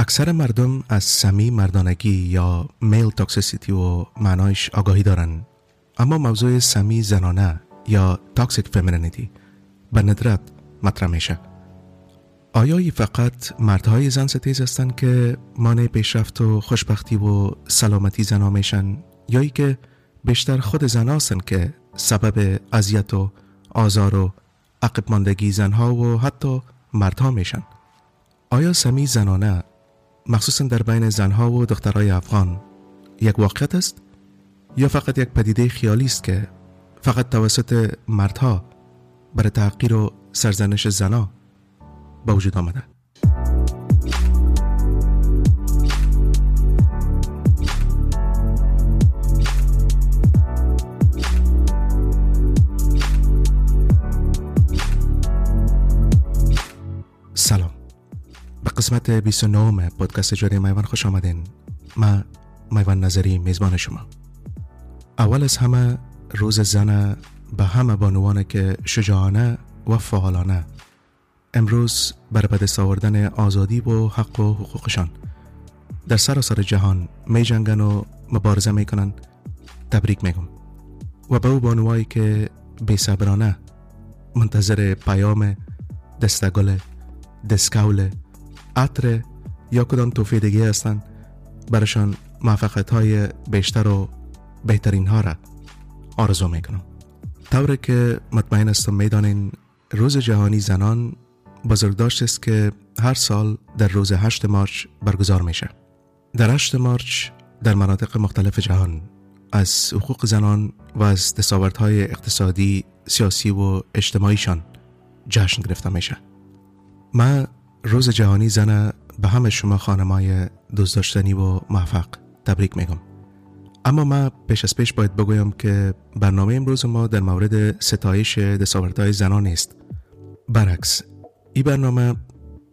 اکثر مردم از سمی مردانگی یا male toxicity و معنایش آگاهی دارن. اما موضوع سمی زنانه یا toxic femininity به ندرت مطرح میشه. آیا ای فقط مردهای زن ستیز هستند که مانع پیشرفت و خوشبختی و سلامتی زنا میشن یا ای که بیشتر خود زن هستند که سبب اذیت و آزار و عقب ماندگی زنها و حتی مردها میشن. آیا سمی زنانه مخصوصا در بین زنها و دخترای افغان. یک واقعیت است یا فقط یک پدیده خیالی است که فقط توسط مردها برای تحقیر و سرزنش زنها به وجود آمده؟ قسمت 29 پادکست جاری میوان خوش آمدین. ما میوان نظری میزبان شما. اول از همه روز زن به همه بانوانه که شجاعانه و فعالانه. امروز بر بدست آوردن آزادی و حق و حقوقشان. در سراسر جهان می جنگن و مبارزه می‌کنن تبریک میگم. و به او بانوایی که بی صبرانه منتظر پیام دستگل دسکول عطر یا کدام توفیه دیگه هستن برشان موفقیت های بیشتر و بهترین ها را آرزو می‌کنم. طوره که مطمئن استم می‌دانین روز جهانی زنان بزرگداشت است که هر سال در روز 8 مارچ برگزار میشه. در 8 مارچ در مناطق مختلف جهان از حقوق زنان و از دستاوردهای اقتصادی، سیاسی و اجتماعیشان جشن گرفته میشه. ما روز جهانی زن به همه شما خانمای دوست داشتنی و موفق تبریک میگم. اما ما پیش از پیش باید بگویم که برنامه امروز ما در مورد ستایش دستاوردهای زنان نیست. برعکس این برنامه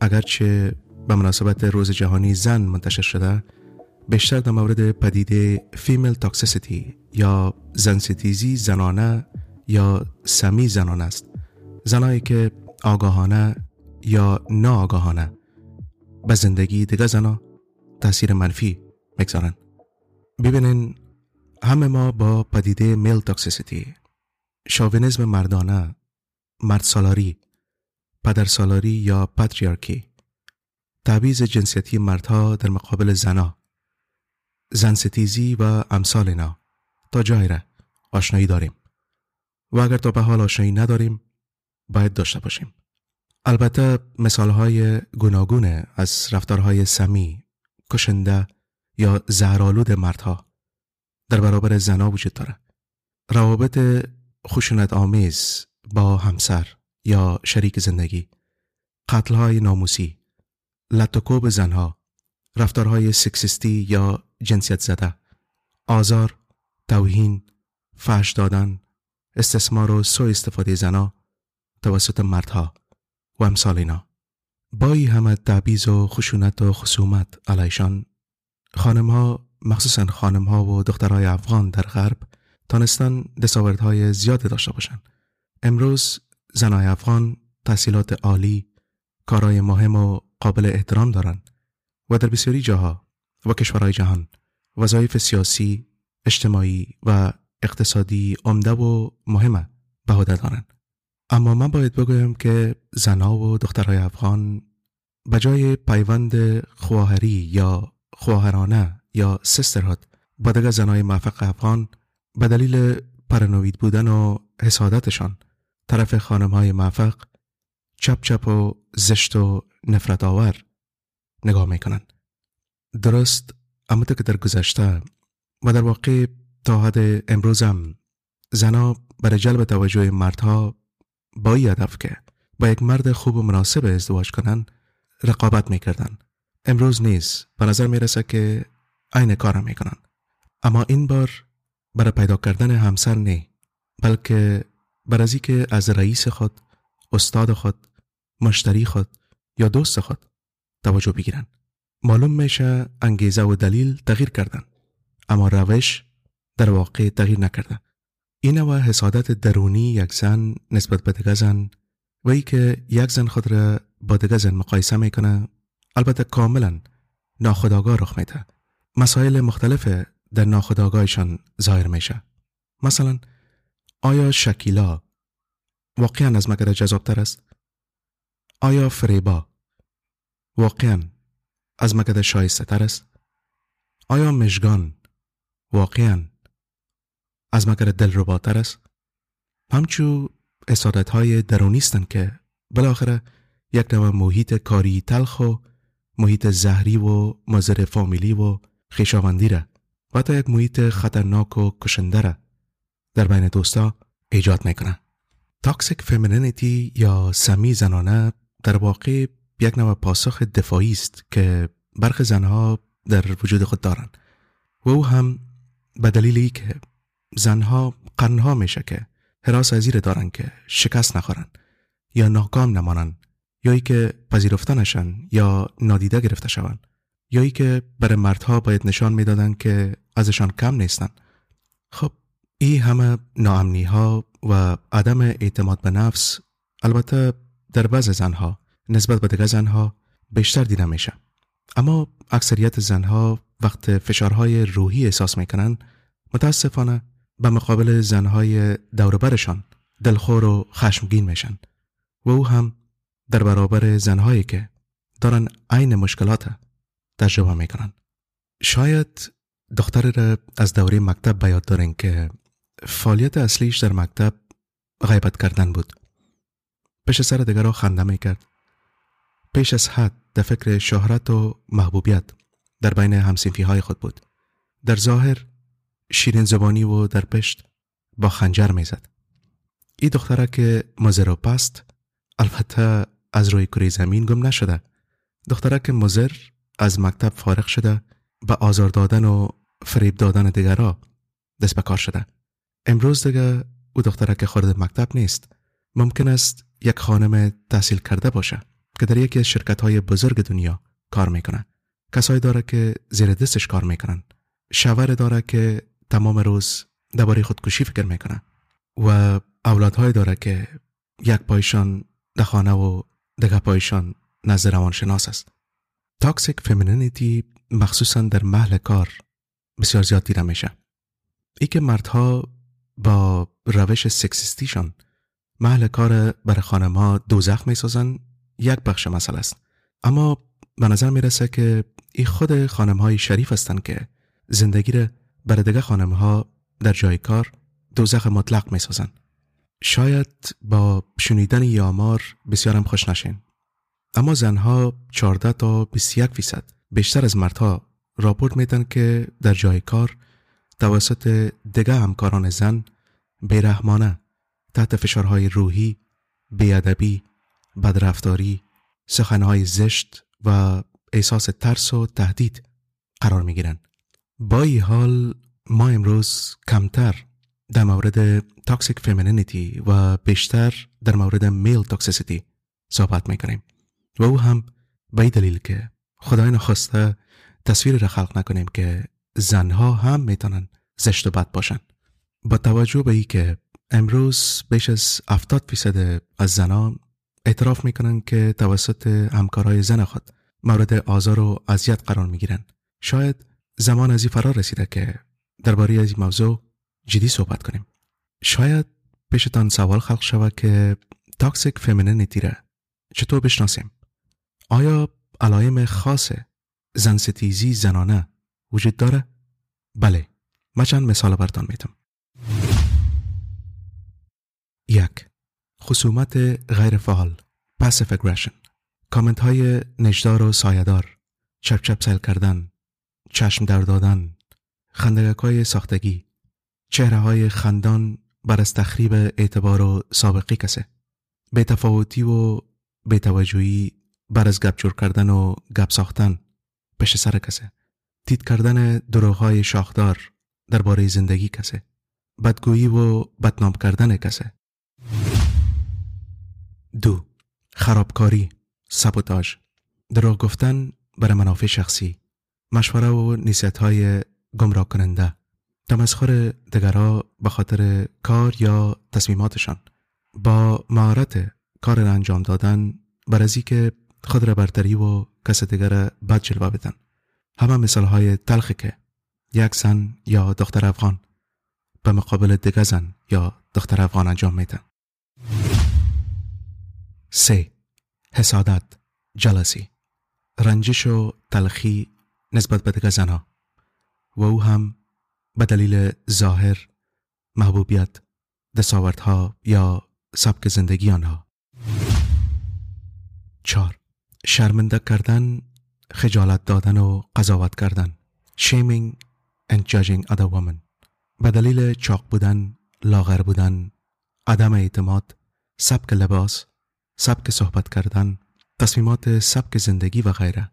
اگرچه به مناسبت روز جهانی زن منتشر شده بیشتر در مورد پدیده female toxicity یا زنستیزی زنانه یا سمی زنانه است. زنایی که آگاهانه یا ناآگاهانه. به زندگی دیگه زنا تاثیر منفی می‌گذارن. ببینین همه ما با پدیده male toxicity شوونیزم مردانه مرد سالاری پدر سالاری یا patriarchy. تعویز جنسیتی مردها در مقابل زنا. زنستیزی و امثال اینا. تا جای را آشنایی داریم. و اگر تا به حال آشنایی نداریم باید داشته باشیم. البته مثال های گوناگون از رفتارهای سمی، کشنده یا زهرالود مردها در برابر زنا وجود داره. روابط خشونت آمیز با همسر یا شریک زندگی، قتلهای ناموسی، لطکوب زنها، رفتارهای سکسیستی یا جنسیت زده، آزار، توهین، فحش دادن، استثمار و سوء استفاده زنها توسط مردها و امثال اینا با ای همه تعبیز و خشونت و خصومت علیشان خانم ها مخصوصا خانم ها و دخترهای افغان در غرب تانستان های زیاد داشته باشند. امروز زنای افغان تحصیلات عالی کارهای مهم و قابل احترام دارند و در بسیاری جاها و کشورهای جهان وظایف سیاسی، اجتماعی و اقتصادی عمده و مهمه به عهده دارند. اما من باید بگویم که زنها و دخترهای افغان به جای پیوند خواهری یا خواهرانه یا سسترهاد با دیگر زنهای موفق افغان به دلیل پرنوید بودن و حسادتشان طرف خانم های موفق چپ چپ و زشت و نفرت آور نگاه می‌کنند. درست اما که در گذشته و در واقع تا حد امروزم زنها برای جلب توجه مردها با این هدف که با یک مرد خوب و مناسب ازدواج کنن رقابت می‌کردن. امروز نیز به نظر می‌رسه که عین کارم می‌کنن. اما این بار برای پیدا کردن همسر نه بلکه بر از که از رئیس خود استاد خود مشتری خود یا دوست خود توجه بگیرن. معلوم میشه انگیزه و دلیل تغییر کردن اما روش در واقع تغییر نکرده. این نوع حسادت درونی یک زن نسبت به دیگه زن و ای که یک زن خود را با دیگه زن مقایسه می‌کنه البته کاملا ناخداگاه رخ میده. مسائل مختلف در ناخداگاهشان ظاهر میشه. مثلا آیا شکیلا واقعا از مگر جذابتر است؟ آیا فریبا واقعا از مگد شایسته تر است؟ آیا مشگان واقعا از مگر دلرباتر است؟ همچو اصادت های درونیستن که بالاخره یک نوع محیط کاری تلخ و محیط زهری و مزر فامیلی و خیشاوندی را و حتی یک محیط خطرناک و کشنده را در بین دوستا ایجاد می‌کنه تاکسیک فمینینیتی یا سمی زنانه در واقع یک نوع پاسخ دفاعی است که برخ زنها در وجود خود دارند و او هم به دلیل که زنها قرنها میشه که حراس ازیر دارن که شکست نخورن یا ناکام نمانن یا ای که پذیرفته نشن یا نادیده گرفته شون یا ای که برای مردها باید نشان می‌دادن که ازشان کم نیستن. خب این همه ناامنی ها و عدم اعتماد به نفس البته در بعض زنها نسبت به دیگر زنها بیشتر دیده میشه. اما اکثریت زنها وقت فشارهای روحی احساس می‌کنن متاسفانه به مقابل زنهای دوربرشان دلخور و خشمگین میشن و او هم در برابر زنهایی که دارن عین مشکلات تجربه می‌کنن. شاید دختر را از دوره مکتب بیاد دارین که فعالیت اصلیش در مکتب غیبت کردن بود. پیش سر دیگر خنده می‌کرد. پیش از حد در فکر شهرت و محبوبیت در بین همسینفی های خود بود. در ظاهر شیرین زبانی و در پشت با خنجر می‌زد. این دختره که مزر پست البته از روی کره زمین گم نشده. دختره که مزر از مکتب فارغ شده به آزار دادن و فریب دادن دیگرا دست به کار شده. امروز دیگه او دختره که خورد مکتب نیست ممکن است یک خانم تحصیل کرده باشه که در یکی از شرکت های بزرگ دنیا کار می‌کنه. کسایی داره که زیر دستش کار می‌کنن. شور داره که تمام روز درباره خودکشی فکر می‌کنه و اولادهای داره که یک پایشان در خانه و دیگه پایشان نزد روانشناس است. تاکسیک فمینینیتی مخصوصا در محل کار بسیار زیاد دیده میشه. ای که مردها با روش سکسیستیشان محل کار بر خانم ها دوزخ می‌سازن یک بخش مسئله است. اما به نظر می‌رسه که این خود خانم های شریف هستند که زندگی را بر دیگه خانم ها در جای کار دوزخ مطلق می‌سازن شاید با شنیدن یامار بسیارم خوش نشین اما زنها 14 تا 21 فیصد بیشتر از مردها راپورت میدن که در جای کار توسط دیگه همکاران زن بیرحمانه تحت فشارهای روحی، بیادبی، بدرفتاری، سخنهای زشت و احساس ترس و تهدید قرار می گیرن. با این حال ما امروز کمتر در مورد toxic femininity و بیشتر در مورد male toxicity صحبت می کنیم و او هم به دلیل که خدای نخواسته تصویر را خلق نکنیم که زنها هم می‌تونن زشت و بد باشن. با توجه به ای که امروز بیش از 70 فیصد از زنان اعتراف می‌کنن که توسط همکارای زن خود مورد آزار و اذیت قرار می‌گیرن. شاید زمان از این فرار رسیده که درباره از این موضوع جدی صحبت کنیم. شاید پیشتان سوال خلق شود که تاکسیک فمینینیتی را چطور بشناسیم؟ آیا علایم خاص زن ستیزی زنانه وجود داره؟ بله من چند مثال برتان میتم یک خصومت غیر فعال passive aggression. کامنت های نجدار و سایدار چپ چپ سیل کردن چشم در دادن خندگک های ساختگی چهره های خندان بر از تخریب اعتبار و سابقی کسه. تفاوتی و توجهی بر از گپ کردن و گپ ساختن پشت سر کسه. تید کردن های شاخدار درباره زندگی کسه. بدگویی و بدنام کردن کسه. دو خرابکاری سبوتاژ. دروغ گفتن برای منافع شخصی. مشوره و نیست های گمراه کننده تمسخر دگرها به خاطر کار یا تصمیماتشان. با مهارت کار را انجام دادن بر که خود را برتری و کس دیگر بد جلوه بدن. همه مثال های تلخی که یک زن یا دختر افغان به مقابل دیگه زن یا دختر افغان انجام میدن. سه. حسادت جلسی رنجش و تلخی نسبت به زنها. و او هم به دلیل ظاهر محبوبیت دستاوردها یا سبک زندگی آنها. چار شرمنده کردن خجالت دادن و قضاوت کردن. Shaming and judging other women. به دلیل چاق بودن لاغر بودن عدم اعتماد سبک لباس سبک صحبت کردن تصمیمات سبک زندگی و غیره.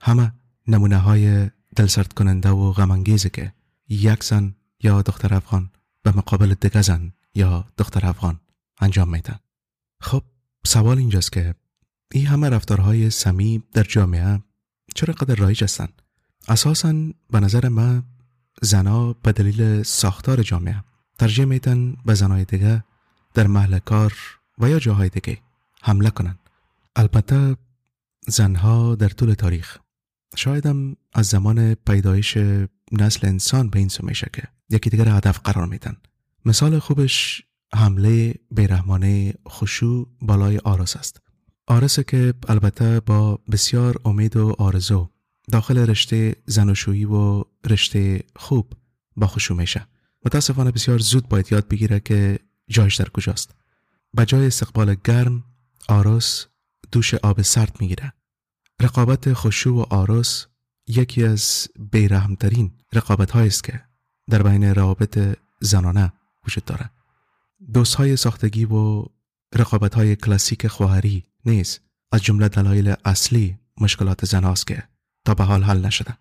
همه نمونه های دلسرد کننده و غمانگیزه که یک زن یا دختر افغان به مقابل دیگه زن یا دختر افغان انجام میدن. خب سوال اینجاست که این همه رفتارهای سمی در جامعه چرا قدر رایج هستند اساسا به نظر من زنا به دلیل ساختار جامعه ترجیح میدن به زنای دیگه در محل کار و یا جاهای دیگه حمله کنن. البته زنها در طول تاریخ شایدم از زمان پیدایش نسل انسان به این سو میشه که یکی دیگر هدف قرار میدن. مثال خوبش حمله بیرحمانه خشوع بالای آرس است. آرس که البته با بسیار امید و آرزو داخل رشته زناشویی و رشته خوب با خشوع میشه. متاسفانه بسیار زود باید یاد بگیره که جایش در کجاست. به جای استقبال گرم آرس دوش آب سرد می‌گیره. رقابت خشوع و آرس یکی از بیرحمترین رقابت است که در بین روابط زنانه وجود داره دوست های ساختگی و رقابت های کلاسیک خواهری نیز از جمله دلایل اصلی مشکلات زن هاست که تا به حال حل نشده.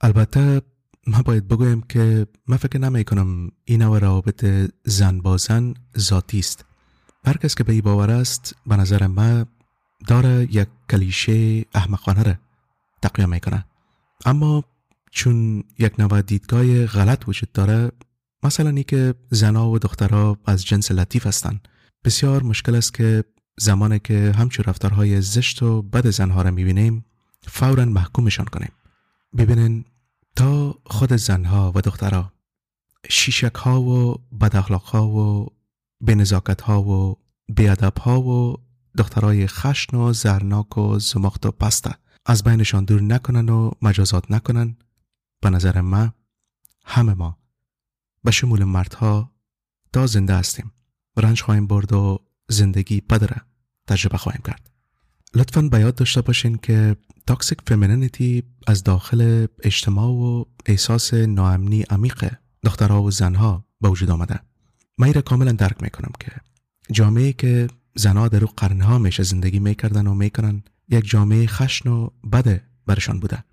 البته ما باید بگویم که من فکر نمی کنم این نوع روابط زن با زن ذاتی است. هر کس که به ای باور است به نظر ما داره یک کلیشه احمقانه را تقویه می‌کنه. اما چون یک نوع دیدگاه غلط وجود داره مثلا ای که زنها و دخترها از جنس لطیف هستند بسیار مشکل است که زمانی که همچون رفتارهای زشت و بد زنها را می‌بینیم فورا محکومشان کنیم. ببینین تا خود زنها و دخترها شیشک ها و بداخلاق ها و بنزاکت ها و بیادب ها و دخترای خشن و زرناک و زمخت و پسته از بینشان دور نکنن و مجازات نکنن. به نظر ما همه ما به شمول مردها تا زنده هستیم. رنج خواهیم برد و زندگی پدره تجربه خواهیم کرد. لطفا به یاد داشته باشین که تاکسیک فمینینیتی از داخل اجتماع و احساس ناامنی عمیق دخترها و زنها به وجود آمده. من را کاملا درک می‌کنم که جامعه که زنها در او قرنها میشه زندگی می‌کردن و می‌کنن. یک جامعه خشن و بده برشان بوده.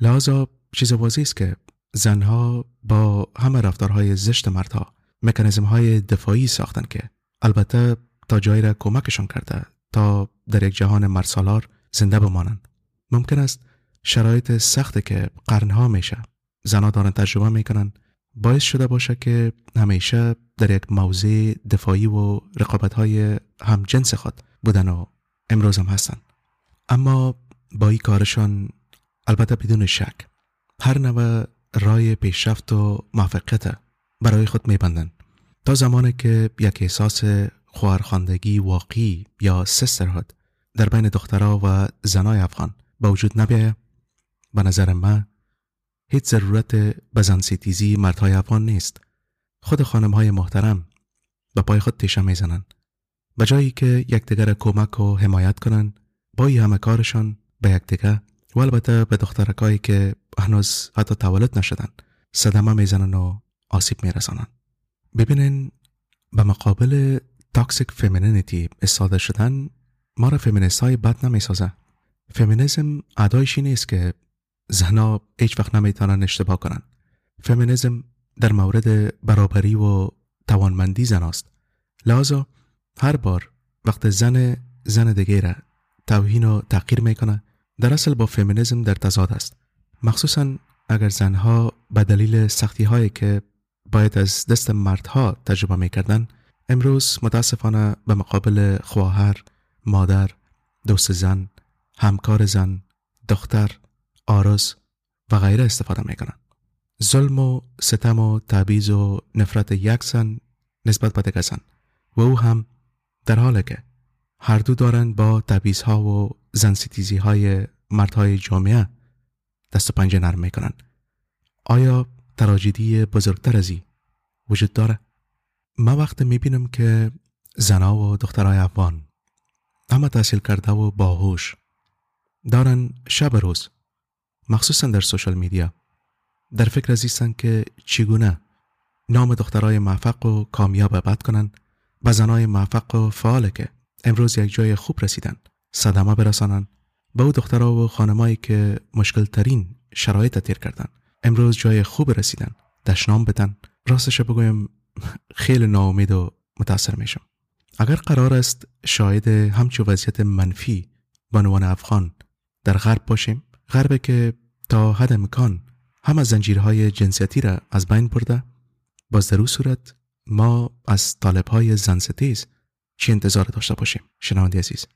لحاظا چیز واضح است که زنها با همه رفتارهای زشت مردها مکانیزم های دفاعی ساختن که البته تا جایی را کمکشان کرده تا در یک جهان مرسالار زنده بمانند. ممکن است شرایط سخت که قرنها میشه زنها دارن تجربه می‌کنن باعث شده باشه که همیشه در یک موضع دفاعی و رقابت های جنس خود بودن و امروز هم هستن. اما با این کارشان البته بدون شک هر نوع رای پیشرفت و موفقیت برای خود میبندن. تا زمانی که یک احساس خواهرخواندگی واقعی یا سسترهاد در بین دخترها و زنای افغان به وجود نبیه به نظر من هیچ ضرورت به زنسیتیزی مردهای افغان نیست. خود خانم های محترم به پای خود تیشه می‌زنن. به جایی که یکدیگر کمک و حمایت کنن با همه کارشان به یکدیگر و البته به دخترکایی که هنوز حتی تولد نشدن صدمه می‌زنن و آسیب میرسانن. ببینین به مقابل تاکسیک فمینینیتی استاده شدن ما را فمینیست های بد نمی‌سازه. فمینیزم ادایشی نیست که زنها هیچ وقت نمی‌تونن اشتباه کنن. فمینیزم در مورد برابری و توانمندی زن است. لحاظا هر بار وقت زن زن دیگه را توهین و تغییر می‌کنه در اصل با فمینیزم در تضاد است. مخصوصا اگر زنها به دلیل سختی هایی که باید از دست مردها تجربه می‌کردن امروز متاسفانه به مقابل خواهر مادر دوست زن همکار زن دختر آرز و غیره استفاده می‌کنن. ظلم و ستم و تعبیز و نفرت یک زن نسبت به دیگه زن و او هم در حالی که هر دو دارند با ها و زن ستیزی های مردهای جامعه دست و پنجه نرم می‌کنن. آیا تراجدی بزرگتر ازی وجود داره؟ ما وقت می‌بینم که زنا و دخترای افغان اما تحصیل کرده و باهوش دارن شب روز مخصوصا در سوشال میدیا. در فکر ازیستن که چگونه نام دخترای موفق و کامیاب بد کنن و زنای موفق و فعال که امروز یک جای خوب رسیدن صدمه برسانن به او دخترها و خانمایی که مشکل ترین شرایط تیر کردن امروز جای خوب رسیدن دشنام بدن. راستش بگویم خیلی ناامید و متاثر میشم. اگر قرار است شاید همچو وضعیت منفی بانوان افغان در غرب باشیم غرب که تا حد امکان هم از زنجیرهای جنسیتی را از بین برده باز در صورت ما از طالبهای زنستیز چی انتظار داشته باشیم؟ شنوانده عزیز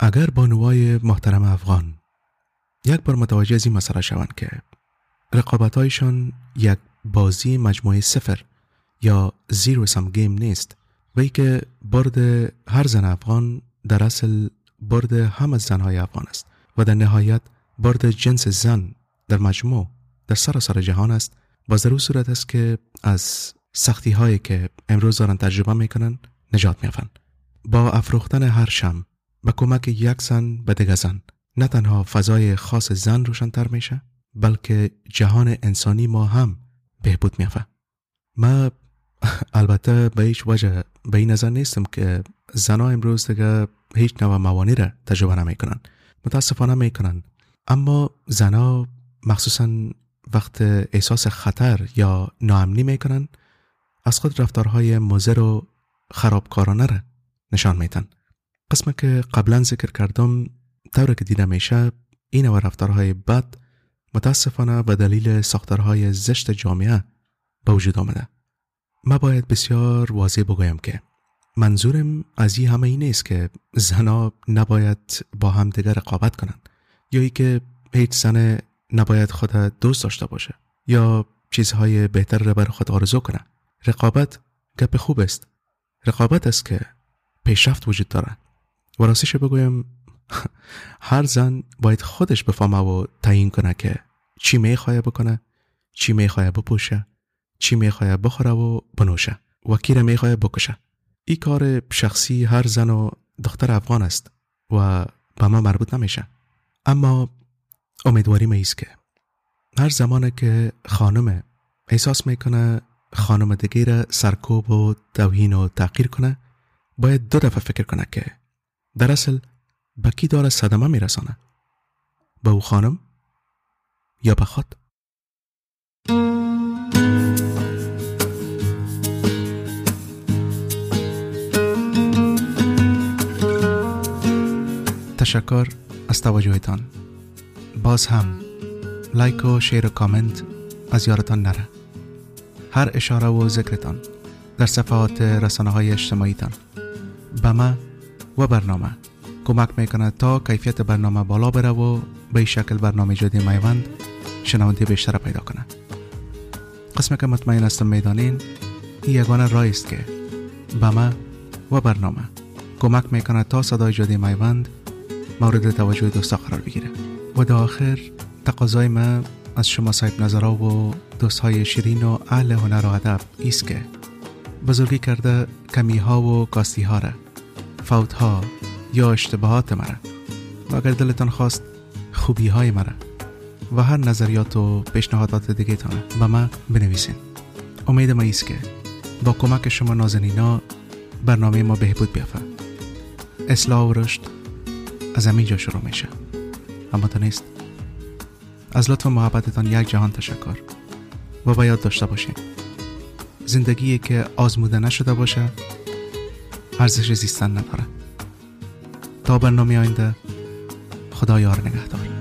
اگر بانوای محترم افغان یک بار متوجه از این مسئله شوند که رقابتهایشان یک بازی مجموعه صفر یا زیرو سم گیم نیست و ای که برد هر زن افغان در اصل برد هم از زنهای افغان است و در نهایت برد جنس زن در مجموع در سراسر جهان است و در صورت است که از سختی هایی که امروز دارن تجربه می‌کنن نجات میافن با افروختن هر شم به کمک یک زن به دیگه زن نه تنها فضای خاص زن روشنتر میشه بلکه جهان انسانی ما هم بهبود میافه ما البته به هیچ وجه به این نظر نیستم که زنها امروز دیگه هیچ نوع موانی را تجربه نمی‌کنن. متاسفانه می‌کنن. اما زنها مخصوصا وقت احساس خطر یا ناامنی می‌کنن از خود رفتارهای مزر و خرابکارانه را نشان میتن قسمه که قبلا ذکر کردم طور که دیده میشه این و رفتارهای بد متاسفانه به دلیل ساختارهای زشت جامعه به وجود آمده. ما باید بسیار واضح بگویم که منظورم از این همه این نیست که زنا نباید با هم دیگر رقابت کنند. یا ای که هیچ زن نباید خود دوست داشته باشه یا چیزهای بهتر را بر خود آرزو کنه. رقابت گپ خوب است. رقابت است که پیشرفت وجود داره. و راستش بگویم هر زن باید خودش بفهمه و تعیین کنه که چی می‌خواه بکنه چی می‌خواه بپوشه چی می‌خواه بخوره و بنوشه و کی را می‌خواه بکشه. این کار شخصی هر زن و دختر افغان است و به ما مربوط نمیشه. اما امیدواری ایست که هر زمانه که خانم احساس می‌کنه خانم دیگه را سرکوب و توهین و تغییر کنه باید دو دفعه فکر کنه که در اصل به کی داره صدمه میرسانه؟ به او خانم یا به خود؟ تشکر. از توجهتان. باز هم لایک و شیر و کامنت از یارتان نره. هر اشاره و ذکرتان در صفحات رسانه های اجتماعیتان. به ما و برنامه. کمک می‌کنه تا کیفیت برنامه بالا بره و به شکل برنامه جدی میوند شنونده بیشتر پیدا کنه قسم که مطمئن هستم می‌دانین این یگانه رای است که به ما و برنامه کمک می‌کنه تا صدای جدی میوند مورد توجه دوستا قرار بگیره. و در آخر تقاضای من از شما صاحب نظرها و دوست های شیرین و اهل هنر و ادب ایست که بزرگی کرده کمی ها و کاستی ها را فوت ها یا اشتباهات مرا و اگر دلتان خواست خوبی های مرا و هر نظریات و پیشنهادات دیگه تانه به من بنویسین. امید ما ایست که با کمک شما نازنینا برنامه ما بهبود بیافه اصلاح و رشد از همینجا شروع میشه. اما تا نیست. از لطف محبتتان یک جهان تشکر. و باید داشته باشیم زندگی که آزموده نشده باشه. ارزش زیستن نداره. تا برنامه آینده خدا یار نگهدار